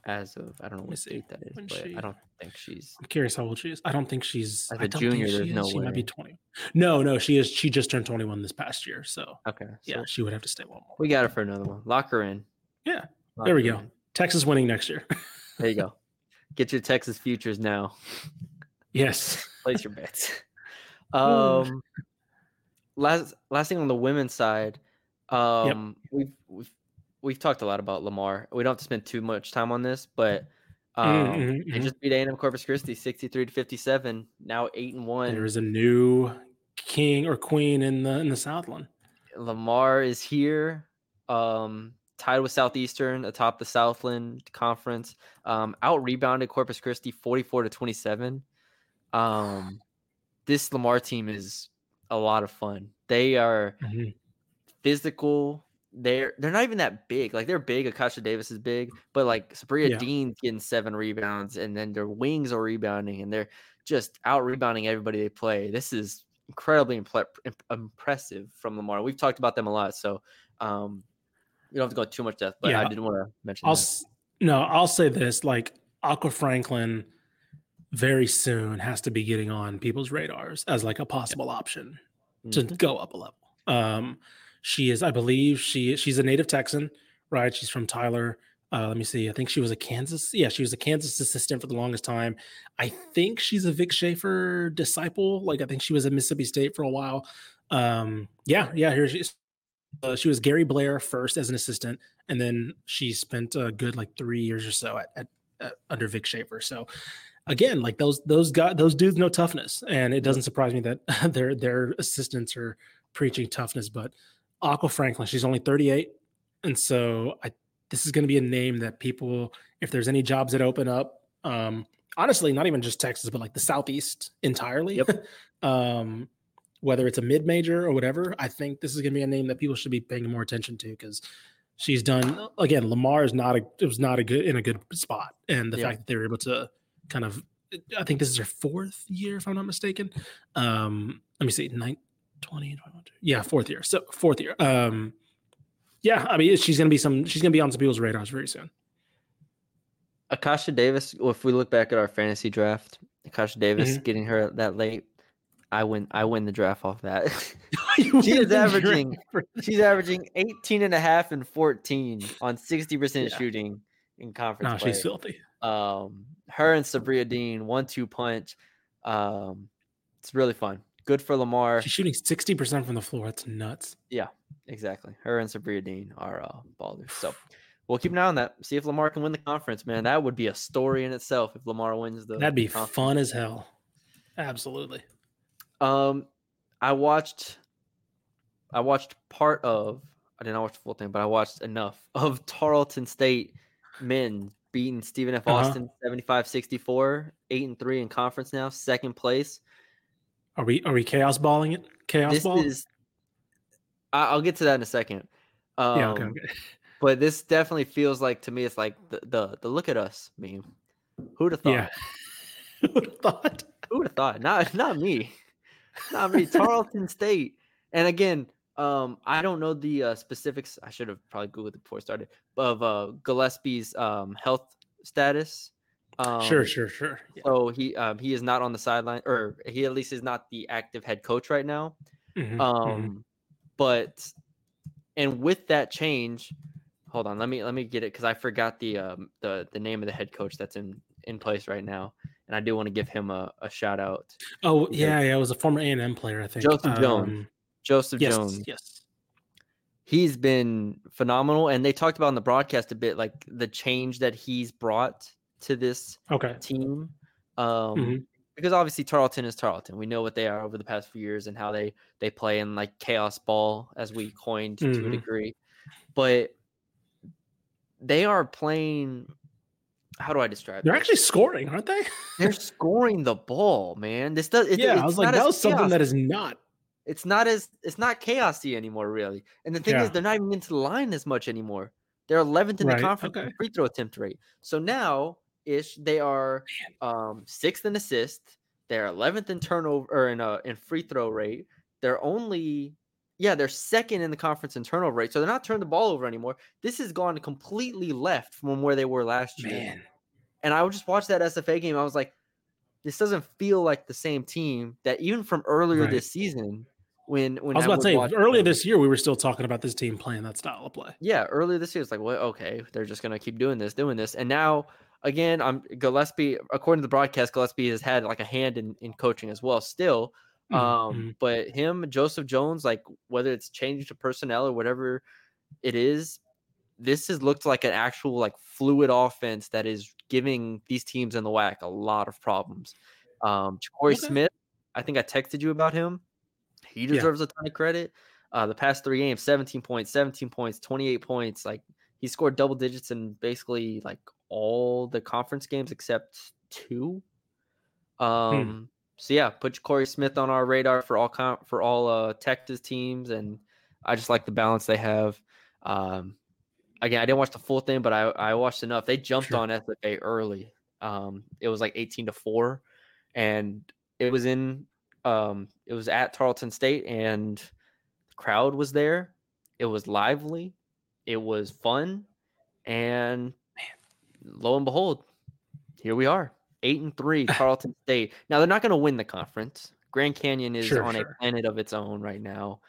As of I don't know what date that is, When but she- I don't think she's. I'm curious how old she is. I don't think she's As I a don't junior, think she, no she might be 20. No, no, she is. She just turned 21 this past year. So Okay, so yeah, she would have to stay one more. we got her for another one. Lock her in. Yeah, Lock there we go. in. Texas winning next year. [LAUGHS] There you go. Get your Texas futures now. yes. Place your bets. [LAUGHS] Um, last last thing on the women's side, um, we've we've we've talked a lot about Lamar. We don't have to spend too much time on this, but um, mhm, they mhm. just beat A&M Corpus Christi, sixty-three to fifty-seven. Now eight and one. There is a new king or queen in the in the Southland. Lamar is here, um, tied with Southeastern atop the Southland Conference. Um, out rebounded Corpus Christi 44 to 27. Um, this Lamar team is a lot of fun. They are Mhm. physical. They're they're not even that big. Like they're big. Akasha Davis is big, but like Sabria Yeah. Dean's getting seven rebounds, and then their wings are rebounding, and they're just out rebounding everybody they play. This is incredibly impressive from Lamar. We've talked about them a lot, so um, you don't have to go too much depth. But yeah. I Yeah. did want to mention. I'll that. no, I'll say this: like Aqua Franklin, very soon has to be getting on people's radars as like a possible option to Mhm. go up a level. Um, she is, I believe, she she's a native Texan, right? She's from Tyler. Uh, let me see. I think she was a Kansas. Yeah, she was a Kansas assistant for the longest time. I think she's a Vic Schaefer disciple. Like I think she was at Mississippi State for a while. Um, yeah, yeah. Here she is. Uh, she was Gary Blair first as an assistant, and then she spent a good like three years or so at, at, at under Vic Schaefer. So again, like those those guys, those dudes know toughness, and it doesn't surprise me that [LAUGHS] their their assistants are preaching toughness. But Aqua Franklin, she's only 38, and so I this is going to be a name that people, if there's any jobs that open up, um, honestly, not even just Texas, but like the Southeast entirely. Yep. [LAUGHS] um, whether it's a mid major or whatever, I think this is going to be a name that people should be paying more attention to because she's done again. Lamar is not a it was not a good in a good spot, and the Yeah. fact that they were able to kind of I think this is her fourth year, if I'm not mistaken. Um, let me see, nine, 20, 21, yeah, fourth year. So fourth year. Um, yeah, I mean, she's gonna be some. She's gonna be on some people's radars very soon. Akasha Davis. Well, if we look back at our fantasy draft, Akasha Davis Mm-hmm. getting her that late, I win. I win the draft off that. [LAUGHS] [LAUGHS] She is averaging- She's averaging 18 and a half and 14 on 60% Yeah. shooting in conference No, play. she's filthy. um, her and Sabria Dean, one two punch. Um, it's really fun. Good for Lamar. She's shooting sixty percent from the floor. That's nuts. Yeah, exactly. Her and Sabria Dean are uh, ballers. So we'll keep an eye on that. See if Lamar can win the conference, man. That would be a story in itself if Lamar wins the. That'd be conference. fun as hell. Absolutely. Um, I watched. I watched part of. I did not watch the full thing, but I watched enough of Tarleton State men beating Stephen F. Uh-huh. Austin 75-64, eight and three in conference now, second place. Are we are we chaos balling it? Chaos this ball? is. I- I'll get to that in a second. Um, yeah. Okay. okay. [LAUGHS] But this definitely feels like to me, it's like the the, the look at us meme. Who'd have thought? [LAUGHS] Yeah. Who would have thought? Who would have thought? Not not me. Not me. [LAUGHS] Tarleton State. And again, um, I don't know the uh, specifics. I should have probably googled it before I started. Of uh, Gillispie's um, health status. Um, sure. Sure. Sure. Yeah. So he um, he is not on the sideline, or he at least is not the active head coach right now. Mhm, Um, mhm. but and with that change, hold on, let me let me get it because I forgot the um the the name of the head coach that's in in place right now, and I do want to give him a, a shout out, Oh yeah, yeah. It was a former A and M player, I think. Joseph Jones. Joseph yes. Jones. Yes. He's been phenomenal, and they talked about in the broadcast a bit like the change that he's brought to this Okay. team. Um, Mhm. because obviously Tarleton is Tarleton. We know what they are over the past few years and how they they play in like chaos ball, as we coined to a Mhm. degree. But they are playing. how do I describe? It? They're this? actually scoring, aren't they? they're scoring the ball, man. This does. It, yeah, I was like, that as was something chaos- that is not. It's not as it's not chaosy anymore, really. And the thing Yeah. is, they're not even into the line as much anymore. They're 11th in Right, the conference okay. free throw attempt rate. So now, ish, they are um, sixth in assist. They're 11th in turnover or in uh, in free throw rate. They're only yeah, they're second in the conference in turnover rate. So they're not turning the ball over anymore. This has gone completely left from where they were last year. Man, And I would just watch that SFA game. I was like, this doesn't feel like the same team that even from earlier Right. this season when when I was about to say earlier them- this year we were still talking about this team playing that style of play. yeah, earlier this year it's like, well, okay, they're just gonna keep doing this, doing this, and now again, I'm Gillispie. According to the broadcast, Gillispie has had like a hand in in coaching as well, still. Mhm, Um, mhm. but him, Joseph Jones, like whether it's changed to personnel or whatever it is, this has looked like an actual like fluid offense that is giving these teams in the WAC a lot of problems. Um, Corey Okay. Smith, I think I texted you about him. He deserves a ton of credit. Uh, the past three games, 17 points, 17 points, 28 points. Like he scored double digits in basically like all the conference games except two. Um, so yeah, put Corey Smith on our radar for all com- for all uh Texas teams, and I just like the balance they have. Um, again, I didn't watch the full thing, but I I watched enough. They jumped Sure. on SFA early. Um, it was like 18 to four, and it was in um it was at Tarleton State, and the crowd was there. It was lively. It was fun, and lo and behold, here we are, eight and three, [LAUGHS] Tarleton State. Now they're not going to win the conference. Grand Canyon is Sure, on sure. a planet of its own right now.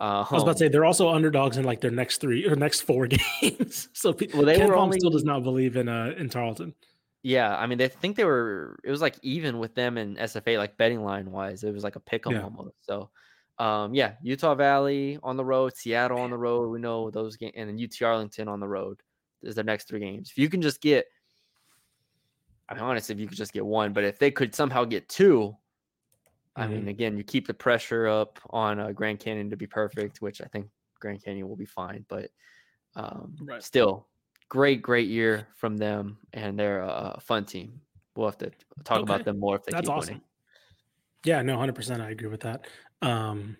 Uh, I was about to say they're also underdogs in like their next three or next four [LAUGHS] games. so Well, they KenPom still does not believe in uh in Tarleton. Yeah, I mean, they think they were. It was like even with them and SFA, like betting line wise, it was like a pick 'em Yeah. almost. So, um, yeah, Utah Valley on the road, Seattle on the road. We know those games, and then UT Arlington on the road is their next three games. If you can just get, I mean, honestly, if you could just get one, but if they could somehow get two, I Mm-hmm. mean, again, you keep the pressure up on uh, Grand Canyon to be perfect, which I think Grand Canyon will be fine. But um, Right. still, great, great year from them, and they're a, fun team. We'll have to talk Okay. about them more if they That's keep awesome. winning. Yeah, no, hundred percent. I agree with that. Um,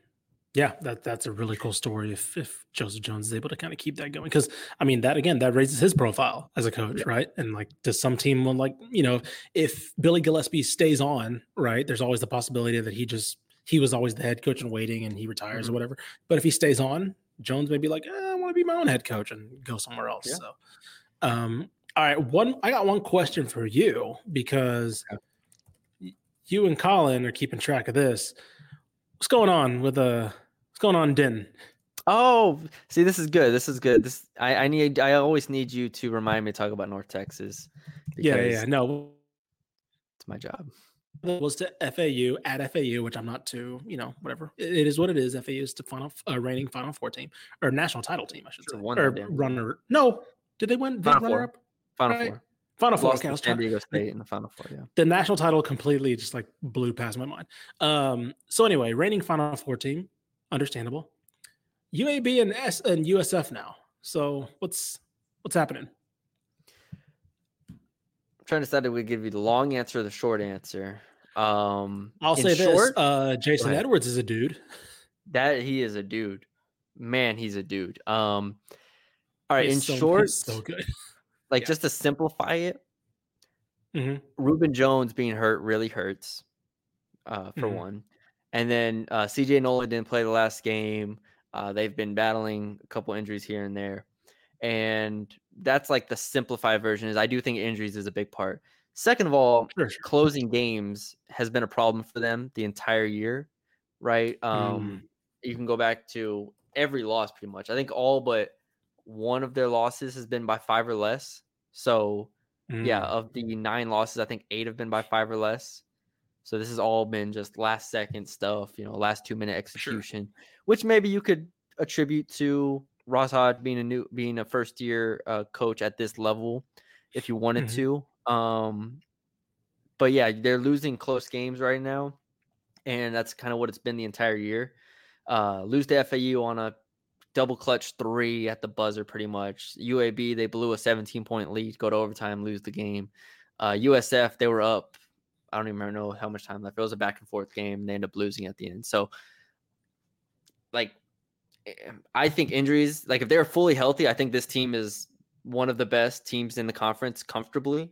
yeah, that that's a really cool story. If if Joseph Jones is able to kind of keep that going, because I mean that again, that raises his profile as a coach, Yeah. right? And like, does some team want like you know, if Billy Gillispie stays on, right? There's always the possibility that he just he was always the head coach in waiting and he retires Mhm. or whatever. But if he stays on, Jones may be like, eh, I want to be my own head coach and go somewhere else. Yeah. So, um, all right, one I got one question for you because you and Colin are keeping track of this. What's going on with uh what's going on, Din? Oh, see, this is good. This is good. This I, I need. I always need you to remind me to talk about North Texas. Yeah, yeah. No, it's my job. Was to FAU at FAU, which I'm not too, you know, whatever. It, it is what it is. FAU is the final uh, reigning Final Four team or national title team, I should Should've say. won or runner. No, did they win? Final runner Four. up? Final Right. four. Final Four. Okay, I to was San Diego State in the Final Four. Yeah. the national title completely just like blew past my mind. Um, so anyway, reigning Final Four team, understandable. UAB and S and USF now. So what's what's happening? I'm trying to decide if we give you the long answer or the short answer. Um, I'll say short, this: uh, Jason. Edwards is a dude. that he is a dude. Man, he's a dude. Um, all right. He's in so- short, so good. [LAUGHS] like yeah. just to simplify it, Mhm. Rubin Jones being hurt really hurts, uh, for Mhm. one. And then uh, CJ Noland didn't play the last game. Uh, they've been battling a couple injuries here and there. And that's like the simplified version is I do think injuries is a big part. Second of all, Sure, sure. closing games has been a problem for them the entire year, right? Mm. Um, You can go back to every loss pretty much. I think all but one of their losses has been by five or less. So yeah, Mm. of the nine losses, I think eight have been by five or less. So this has all been just last second stuff, you know, last two minute execution, which maybe you could attribute to Ross Hodge being a new, being a first year uh, coach at this level, if you wanted Mhm. to. Um, but yeah, they're losing close games right now, and that's kind of what it's been the entire year. Uh, lose to FAU on a double clutch three at the buzzer pretty much. UAB they blew a 17 point lead, go to overtime, lose the game. Uh, USF they were up. I don't even know how much time left. It was a back and forth game. They end up losing at the end. So, like, I think injuries. Like, if they're fully healthy, I think this team is one of the best teams in the conference comfortably.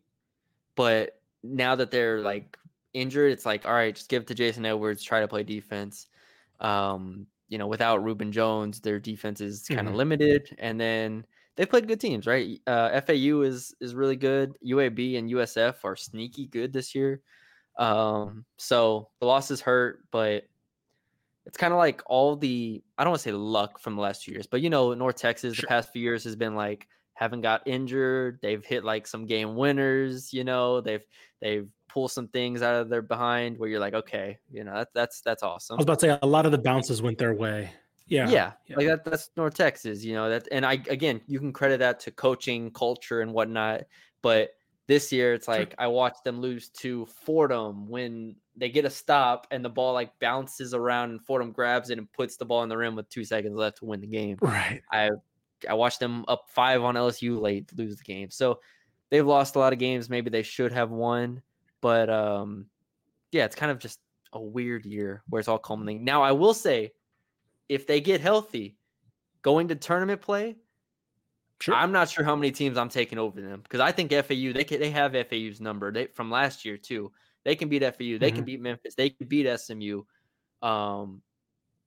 But now that they're like injured, it's like, all right, just give it to Jason Edwards, try to play defense. Um, you know, without Rubin Jones, their defense is kind of Mhm. limited. And then they played good teams, right? Uh, FAU is is really good. UAB and USF are sneaky good this year. Um, so the losses hurt, but it's kind of like all the I don't want to say luck from the last two years, but you know, North Texas Sure. the past few years has been like haven't got injured. They've hit like some game winners, you know, they've they've pulled some things out of their behind where you're like, okay, you know, that, that's that's awesome. I was about to say a lot of the bounces went their way. Yeah. Yeah, yeah. like that, that's North Texas, you know that, and I again, you can credit that to coaching, culture, and whatnot. But this year, it's like I watched them lose to Fordham when they get a stop and the ball like bounces around and Fordham grabs it and puts the ball in the rim with two seconds left to win the game. Right. I I watched them up five on LSU late lose the game. So they've lost a lot of games. Maybe they should have won, but um, yeah, it's kind of just a weird year where it's all culminating. Now I will say, if they get healthy, going to tournament play, Sure. I'm not sure how many teams I'm taking over them because I think FAU they can, they have FAU's number they, from last year too. They can beat FAU. They can beat Memphis. They can beat SMU. Um,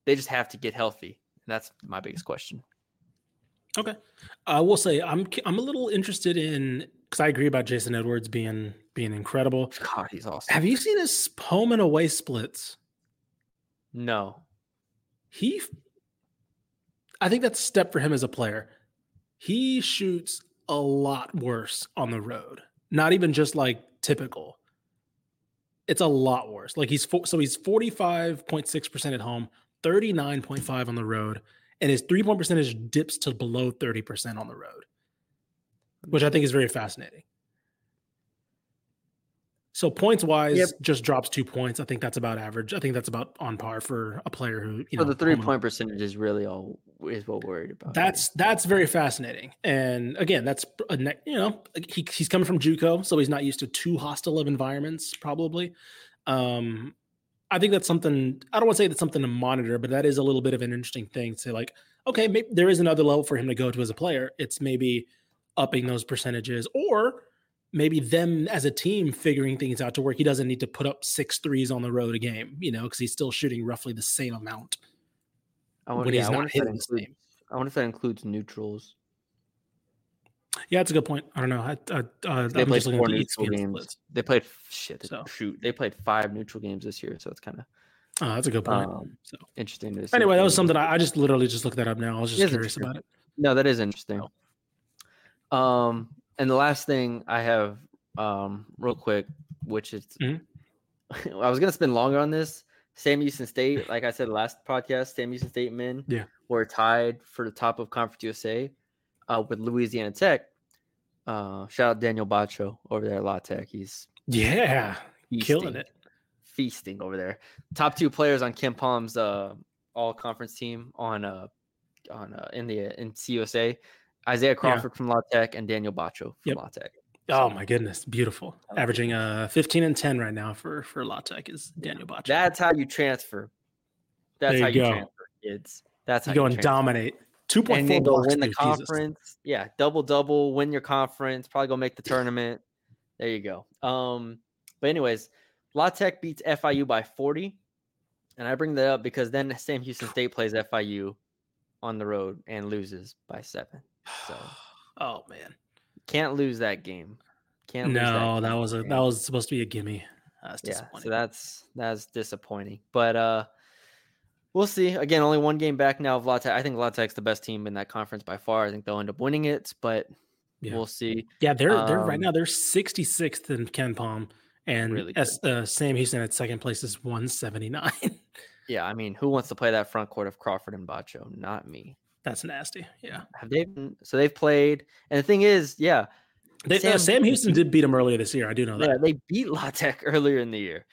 they just have to get healthy. And that's my biggest question. Okay. I will say I'm I'm a little interested in because I agree about Jason Edwards being being incredible. God, he's awesome. Have you seen his home and away splits? No. He, I think that's a step for him as a player. He shoots a lot worse on the road. Not even just like typical. It's a lot worse. Like he's so he's forty five point six percent at home, thirty nine point five on the road, and his three point percentage dips to below thirty percent on the road, which I think is very fascinating. So points wise, Yep. just drops two points. I think that's about average. I think that's about on par for a player who you So know the three home and point percentage is really all is what we're worried about. here. that's that's very fascinating. And again, that's a ne- you know he, he's coming from JUCO, so he's not used to too hostile of environments. Probably, um, I think that's something. I don't want to say that's something to monitor, but that is a little bit of an interesting thing to like. Okay, maybe there is another level for him to go to as a player. It's maybe upping those percentages, or maybe them as a team figuring things out to work. He doesn't need to put up six threes on the road a game, you know, because he's still shooting roughly the same amount I wonder, when yeah, he's not wonder if that hitting the includes, same. I wonder if that includes neutrals. Yeah, that's a good point. I don't know. I, I, uh, They I'm played four the neutral games. They played shit. So. Shoot, they played five neutral games this year, so it's kind of Oh, that's a good point. Um, so interesting anyway, that was something I, I just literally just looked that up now. I was just curious about it. No, that is interesting. Oh. Um, and the last thing I have, um, real quick, which is, Mhm. [LAUGHS] I was gonna spend longer on this. Sam Houston State, like I said last podcast, Sam Houston State men Yeah. were tied for the top of Conference USA uh, with Louisiana Tech. Uh, shout out Daniel Batcho over there at La Tech. He's Yeah, killing feasting. it. feasting over there. Top two players on KenPom's uh, all conference team on uh on uh, in the in CUSA. Isaiah Crawford from La Tech and Daniel Batcho from Yep. La Tech. Oh my goodness, beautiful. I like it. Averaging uh 15 and 10 right now for for La Tech is Daniel Batcho. That's how you transfer. That's There how you you go. transfer, kids. That's how you go and transfer. dominate. 2.4 and then go win the Jesus. conference. Yeah, double double, win your conference, probably go make the tournament. There you go. Um, but anyways, La Tech beats FIU by 40. And I bring that up because then Sam Houston State plays FIU on the road and loses by seven. So [SIGHS] Oh man. can't lose that game. Can't lose No, that game, was a that was supposed to be a gimme. That's yeah. disappointing. So that's that's disappointing. But uh we'll see. Again, only one game back now of La Tech. I think La Tech's the best team in that conference by far. I think they'll end up winning it, but Yeah. we'll see. Yeah, they're they're right Um, now they're 66th in KenPom, and Really S, uh, Sam Houston at second place is 179. [LAUGHS] Yeah, I mean, who wants to play that front court of Crawford and Batcho? Not me. That's nasty. Yeah, Have they been so they've played and the thing is, yeah, they, Sam Sam, Sam Houston did beat them earlier this year. I do know that. yeah, they beat [LAUGHS] La Tech earlier in the year.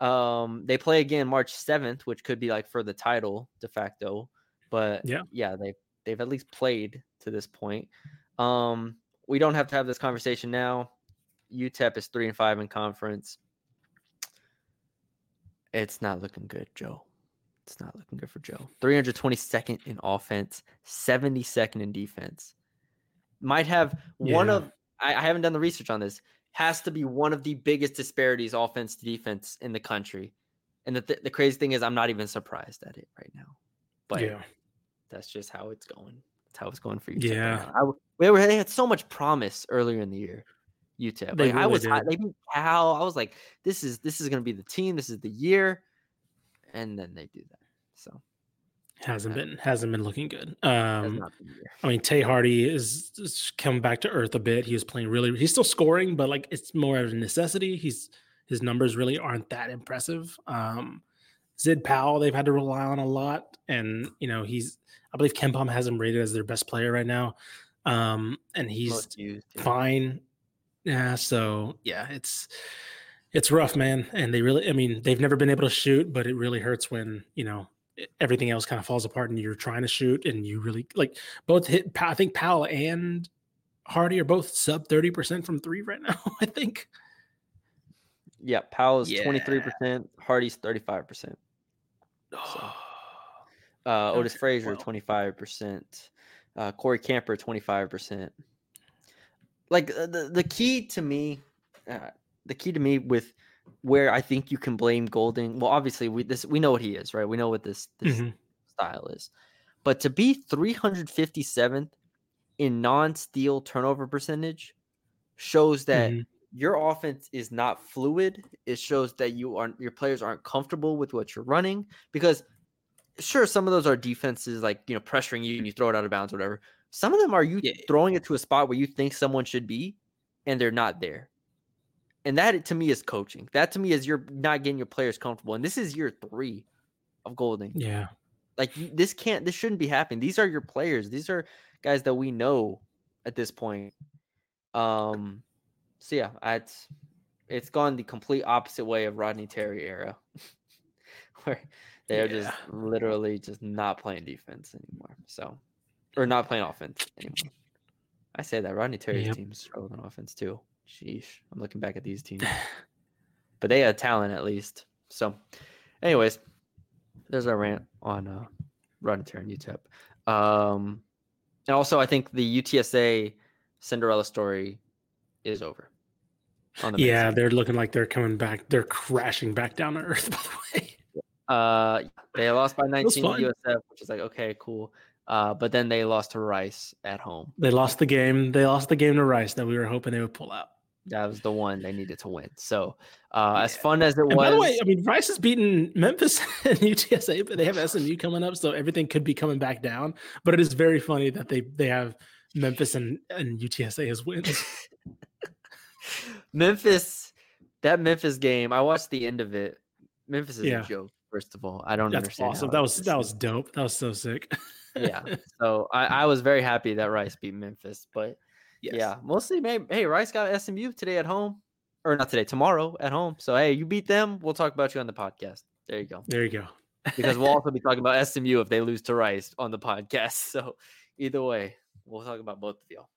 Um, they play again March 7th, which could be like for the title de facto. But Yeah. yeah, they they've at least played to this point. Um, we don't have to have this conversation now. UTEP is three and five in conference. It's not looking good, Joe. It's not looking good for Joe. 322nd in offense, 72nd in defense. Might have one of I, I haven't done the research on this. Has to be one of the biggest disparities offense to defense in the country. And the th- the crazy thing is, I'm not even surprised at it right now. But yeah. that's just how it's going. That's how it's going for you. Yeah. I they, were, they had so much promise earlier in the year. UTEP. They Like, I really was high, they beat Cal. I was like, this is this is gonna be the team. This is the year, and then they do that. So Hasn't Yeah. been hasn't been looking good. Um. I mean, Tae Hardy is, is come back to earth a bit. He was playing really. He's still scoring, but like it's more of a necessity. He's his numbers really aren't that impressive. Um, Zid Powell, they've had to rely on a lot, and you know he's. I believe KenPom has him rated as their best player right now, um, and he's used, yeah. fine. Yeah, so yeah, it's it's rough, man. And they really, I mean, they've never been able to shoot, but it really hurts when you know everything else kind of falls apart and you're trying to shoot and you really like both hit. I think Powell and Hardy are both sub thirty percent from three right now. [LAUGHS] I think. Yeah, Powell's Yeah. twenty three percent. Hardy's thirty five percent. [SIGHS] Uh, Otis Okay, Frazier twenty five percent. Uh, Corey Camper twenty five percent. Like uh, the the key to me, uh, the key to me with where I think you can blame Golding. Well, obviously we this we know what he is, right? We know what this this Mhm. style is, but to be three hundred fifty seventh in non steal turnover percentage shows that Mhm. your offense is not fluid. It shows that you aren't your players aren't comfortable with what you're running because sure some of those are defenses like you know pressuring you and you throw it out of bounds or whatever. Some of them are you Yeah. throwing it to a spot where you think someone should be and they're not there. And that to me is coaching. That to me is you're not getting your players comfortable. And this is year 3 of Golding. Yeah. Like this can't this shouldn't be happening. These are your players. These are guys that we know at this point. Um so yeah, it's it's gone the complete opposite way of Rodney Terry era. [LAUGHS] where they're just literally just not playing defense anymore. So or not playing offense anymore. I say that Rodney Terry's Yep. team struggled on offense too. Sheesh. I'm looking back at these teams. [LAUGHS] but they had talent at least. So anyways, there's our rant on uh Terry and UTEP. Um and also I think the UTSA Cinderella story is over. The Yeah, they're looking like they're coming back. They're crashing back down to earth. [LAUGHS] By the way. Uh, they lost by 19 to. USF, which is like okay, cool. Uh, but then they lost to Rice at home. They lost the game. They lost the game to Rice that we were hoping they would pull out. That was the one they needed to win. So, uh, as fun as it And was, by the way, I mean Rice has beaten Memphis [LAUGHS] and UTSA, but they have SMU coming up, so everything could be coming back down. But it is very funny that they they have Memphis and, and UTSA as wins. [LAUGHS] Memphis, that Memphis game, I watched the end of it. Memphis is Yeah. a joke. First of all, I don't That's understand. awesome. That was that was dope. That was so sick. yeah. [LAUGHS] So I, I was very happy that Rice beat Memphis, but Yes. yeah, mostly maybe. Hey, Rice got SMU today at home, or not today, tomorrow at home. So hey, you beat them. We'll talk about you on the podcast. There you go. There you go. because we'll also be [LAUGHS] talking about SMU if they lose to Rice on the podcast. [LAUGHS] So either way, we'll talk about both of y'all.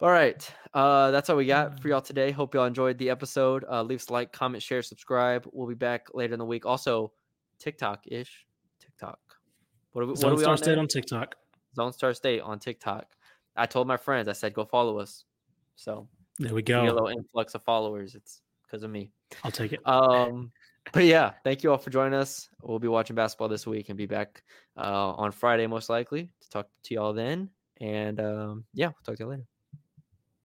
All right, uh, that's all we got for y'all today. Hope y'all enjoyed the episode. Uh, leave us a like, comment, share, subscribe. We'll be back later in the week. Also, TikTok ish, TikTok. What are we? Zone what are we Star on State there? on TikTok. Lone Star State on TikTok. I told my friends. I said go follow us. So There we go. a little influx of followers. It's because of me. I'll take it. Um, but yeah, thank you all for joining us. We'll be watching basketball this week and be back uh, on Friday most likely to talk to y'all then. And um, yeah, we'll talk to you later.